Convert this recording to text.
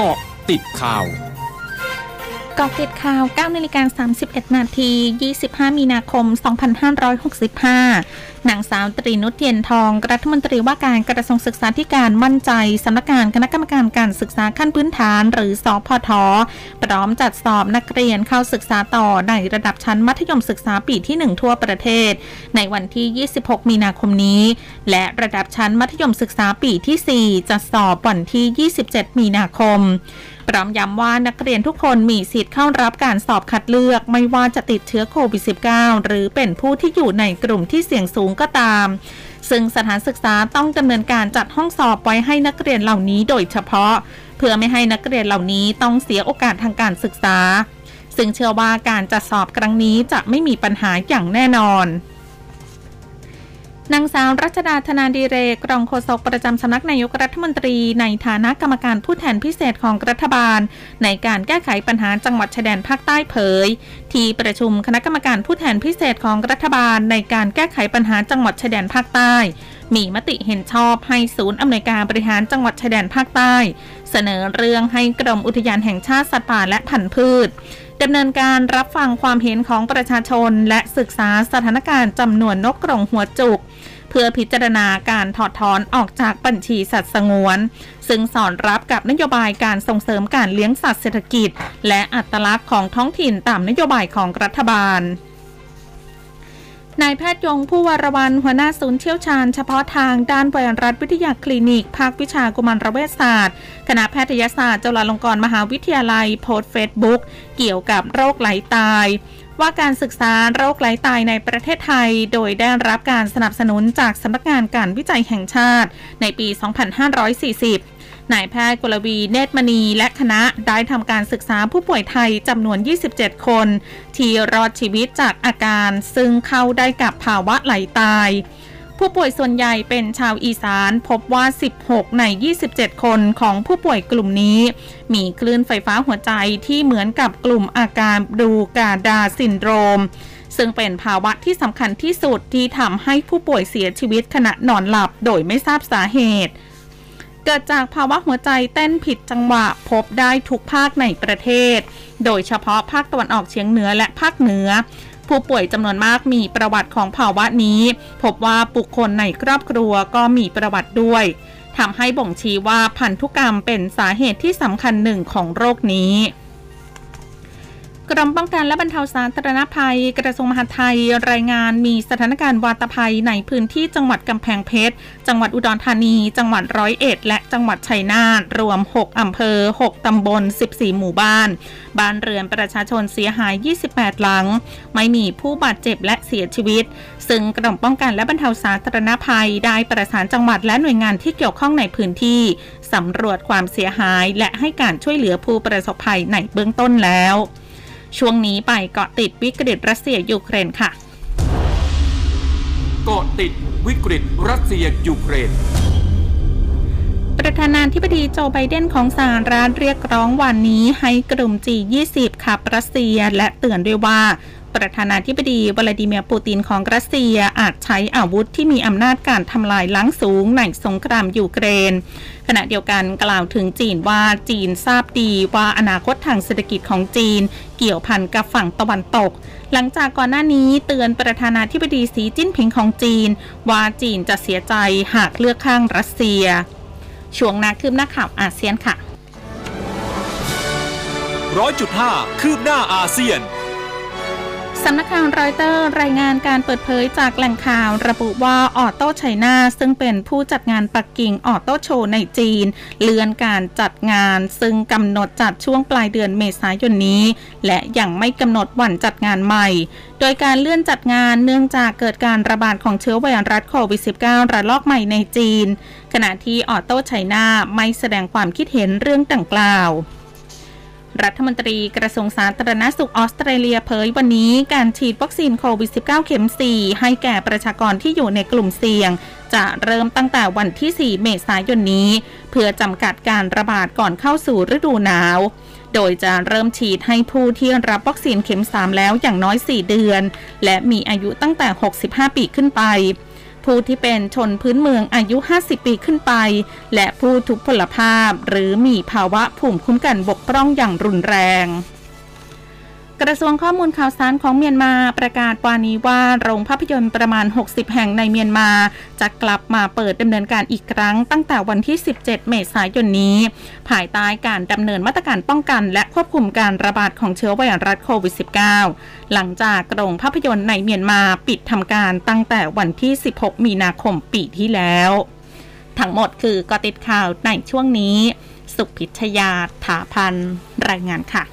เกาะติดข่าว กาะติดข่าว 9นาฬิกา31 นาที 25 มีนาคม 2565 นางสาวตรีนุชเทียนทอง รัฐมนตรีว่าการกระทรวงศึกษาธิการมั่นใจ สำนักงานคณะกรรมการการศึกษาขั้นพื้นฐาน หรือสอพท พร้อมจัดสอบนักเรียนเข้าศึกษาต่อในระดับชั้นมัธยมศึกษาปีที่ 1 ทั่วประเทศ ในวันที่ 26 มีนาคมนี้ และระดับชั้นมัธยมศึกษาปีที่ 4 จะสอบวันที่ 27 มีนาคม พร้อมย้ำว่านักเรียนทุกคนมีสิทธิ์เข้ารับการสอบคัดเลือกไม่ว่าจะติดเชื้อโควิด -19 หรือเป็นผู้ที่อยู่ในกลุ่มที่เสี่ยงสูงก็ตาม ซึ่งสถานศึกษาต้องดำเนินการจัดห้องสอบไว้ให้นักเรียนเหล่านี้โดยเฉพาะ เพื่อไม่ให้นักเรียนเหล่านี้ต้องเสียโอกาสทางการศึกษา ซึ่งเชื่อว่าการจัดสอบครั้งนี้จะไม่มีปัญหาอย่างแน่นอน นางสาวรัชดาธนาดีเรกรองโฆษกประจำสำนักนายกรัฐมนตรีในฐานะกรรมการผู้แทนพิเศษของรัฐบาล ในการแก้ไขปัญหาจังหวัดชายแดนภาคใต้เผย ที่ประชุมคณะกรรมการผู้แทนพิเศษของรัฐบาล ในการแก้ไขปัญหาจังหวัดชายแดนภาคใต้ มีมติเห็นชอบให้ศูนย์อำนวยการบริหารจังหวัดชายแดนภาคใต้ เสนอเรื่องให้กรมอุทยานแห่งชาติสัตว์ป่าและพันธุ์พืช ดำเนินการรับฟังความเห็นของประชาชน และศึกษาสถานการณ์จำนวนนกกรงหัวจุก เพื่อพิจารณาการถอดถอนออกจากบัญชีสัตว์สงวน ซึ่งสอนรับกับนโยบายการส่งเสริมการเลี้ยงสัตว์เศรษฐกิจ และอัตลักษณ์ของท้องถิ่นตามนโยบายของรัฐบาล นายแพทย์ยงผู้วารวันหัวหน้าศูนย์เชี่ยวชาญเฉพาะทางด้านไวรัสวิทยาคลินิก ภาควิชากุมารเวชศาสตร์ คณะแพทยศาสตร์จุฬาลงกรณ์มหาวิทยาลัย โพสต์เฟซบุ๊กเกี่ยวกับโรคไหลตายว่าการศึกษาโรคไหลตายในประเทศไทย โดยได้รับการสนับสนุนจากสำนักงานการวิจัยแห่งชาติ ในปี 2540 นายแพทย์กลวีเนตรมณีและคณะได้ทำการศึกษาผู้ป่วยไทยจำนวน 27 คน ที่รอดชีวิตจากอาการซึ่งเข้าได้กับภาวะไหลตาย ผู้ป่วยส่วนใหญ่เป็นชาวอีสานพบว่า 16 ใน 27 คนของผู้ป่วยกลุ่มนี้ มีคลื่นไฟฟ้าหัวใจที่เหมือนกับกลุ่มอาการดูกาดาซินโดรมซึ่งเป็นภาวะที่สำคัญที่สุดที่ทำให้ผู้ป่วยเสียชีวิตขณะนอนหลับโดยไม่ทราบสาเหตุ เกิดจากภาวะหัวใจเต้นผิดจังหวะพบได้ทุกภาคในประเทศ โดยเฉพาะภาคตะวันออกเฉียงเหนือและภาคเหนือ ผู้ป่วยจำนวนมากมีประวัติของภาวะนี้ พบว่าบุคคลในครอบครัวก็มีประวัติด้วยทำให้บ่งชี้ว่าพันธุกรรมเป็นสาเหตุที่สำคัญหนึ่งของโรคนี้ กรมป้องกันและบรรเทาสาธารณภัย กระทรวงมหาดไทย รายงานมีสถานการณ์วาตภัยในพื้นที่จังหวัดกำแพงเพชร จังหวัดอุดรธานี จังหวัดร้อยเอ็ด และจังหวัดชัยนาทรวม 6 อำเภอ 6 ตำบล 14 หมู่บ้าน บ้านเรือนประชาชนเสียหาย 28 หลัง ไม่มีผู้บาดเจ็บและเสียชีวิต ซึ่งกรมป้องกันและบรรเทาสาธารณภัยได้ประสานจังหวัดและหน่วยงานที่เกี่ยวข้องในพื้นที่สำรวจความเสียหาย และให้การช่วยเหลือผู้ประสบภัยในเบื้องต้นแล้ว ช่วงนี้ไปเกาะติดวิกฤตรัสเซียยูเครนค่ะ เกาะติดวิกฤตรัสเซียยูเครนประธานาธิบดีโจไบเดนของสหรัฐเรียกร้องวันนี้ให้กลุ่ม G20 ขับรัสเซียและเตือนด้วยว่า ประธานาธิบดีวลาดิเมียร์ปูตินของรัสเซียอาจใช้อาวุธที่มีอำนาจการทำลายล้างสูงในสงครามยูเครน ขณะเดียวกันกล่าวถึงจีนว่าจีนทราบดีว่าอนาคตทางเศรษฐกิจของจีน เกี่ยวพันกับฝั่งตะวันตก หลังจากก่อนหน้านี้เตือนประธานาธิบดีสีจิ้นผิงของจีน ว่าจีนจะเสียใจหากเลือกข้างรัสเซีย ช่วงนาคืบหน้าข่าวอาเซียนค่ะร้อยจุดห้าคืบหน้าอาเซียน สำนักข่าวรอยเตอร์รายงานการเปิดเผยจากแหล่งข่าวระบุว่าออโต้ไชน่าซึ่งเป็นผู้จัดงานปักกิ่งออโต้โชว์ในจีน เลื่อนการจัดงานซึ่งกำหนดจัดช่วงปลายเดือนเมษายนนี้ และยังไม่กำหนดวันจัดงานใหม่ โดยการเลื่อนจัดงานเนื่องจากเกิดการระบาดของเชื้อไวรัสโควิด -19 ระลอกใหม่ในจีน ขณะที่ออโต้ไชน่าไม่แสดงความคิดเห็นเรื่องดังกล่าว รัฐมนตรีกระทรวงสาธารณสุขออสเตรเลียเผยวันนี้การฉีดวัคซีนโควิด -19 เข็ม 4 ให้แก่ประชากรที่อยู่ในกลุ่มเสี่ยง จะเริ่มตั้งแต่วันที่ 4 เมษายนนี้ เพื่อจำกัดการระบาดก่อนเข้าสู่ฤดูหนาว โดยจะเริ่มฉีดให้ผู้ที่รับวัคซีนเข็ม 3 แล้วอย่างน้อย 4 เดือน และมีอายุตั้งแต่ 65 ปีขึ้นไป ผู้ที่เป็นชนพื้นเมืองอายุ 50 ปีขึ้นไป และผู้ทุพพลภาพ หรือมีภาวะภูมิคุ้มกันบกพร่องอย่างรุนแรง กระทรวงข้อมูลข่าวสารของเมียนมาประกาศวานี้ว่าโรงภาพยนตร์ประมาณ 60 แห่งในเมียนมา จะกลับมาเปิดดำเนินการอีกครั้งตั้งแต่วันที่ 17 เมษายนนี้ ภายใต้การดำเนินมาตรการป้องกัน และควบคุมการระบาดของเชื้อไวรัสโควิด -19 หลังจากโรงภาพยนตร์ในเมียนมาปิดทำการตั้งแต่วันที่ 16 มีนาคมปีที่แล้ว ทั้งหมดคือกติดข่าวในช่วงนี้ สุพิชยาถาพันรายงานค่ะ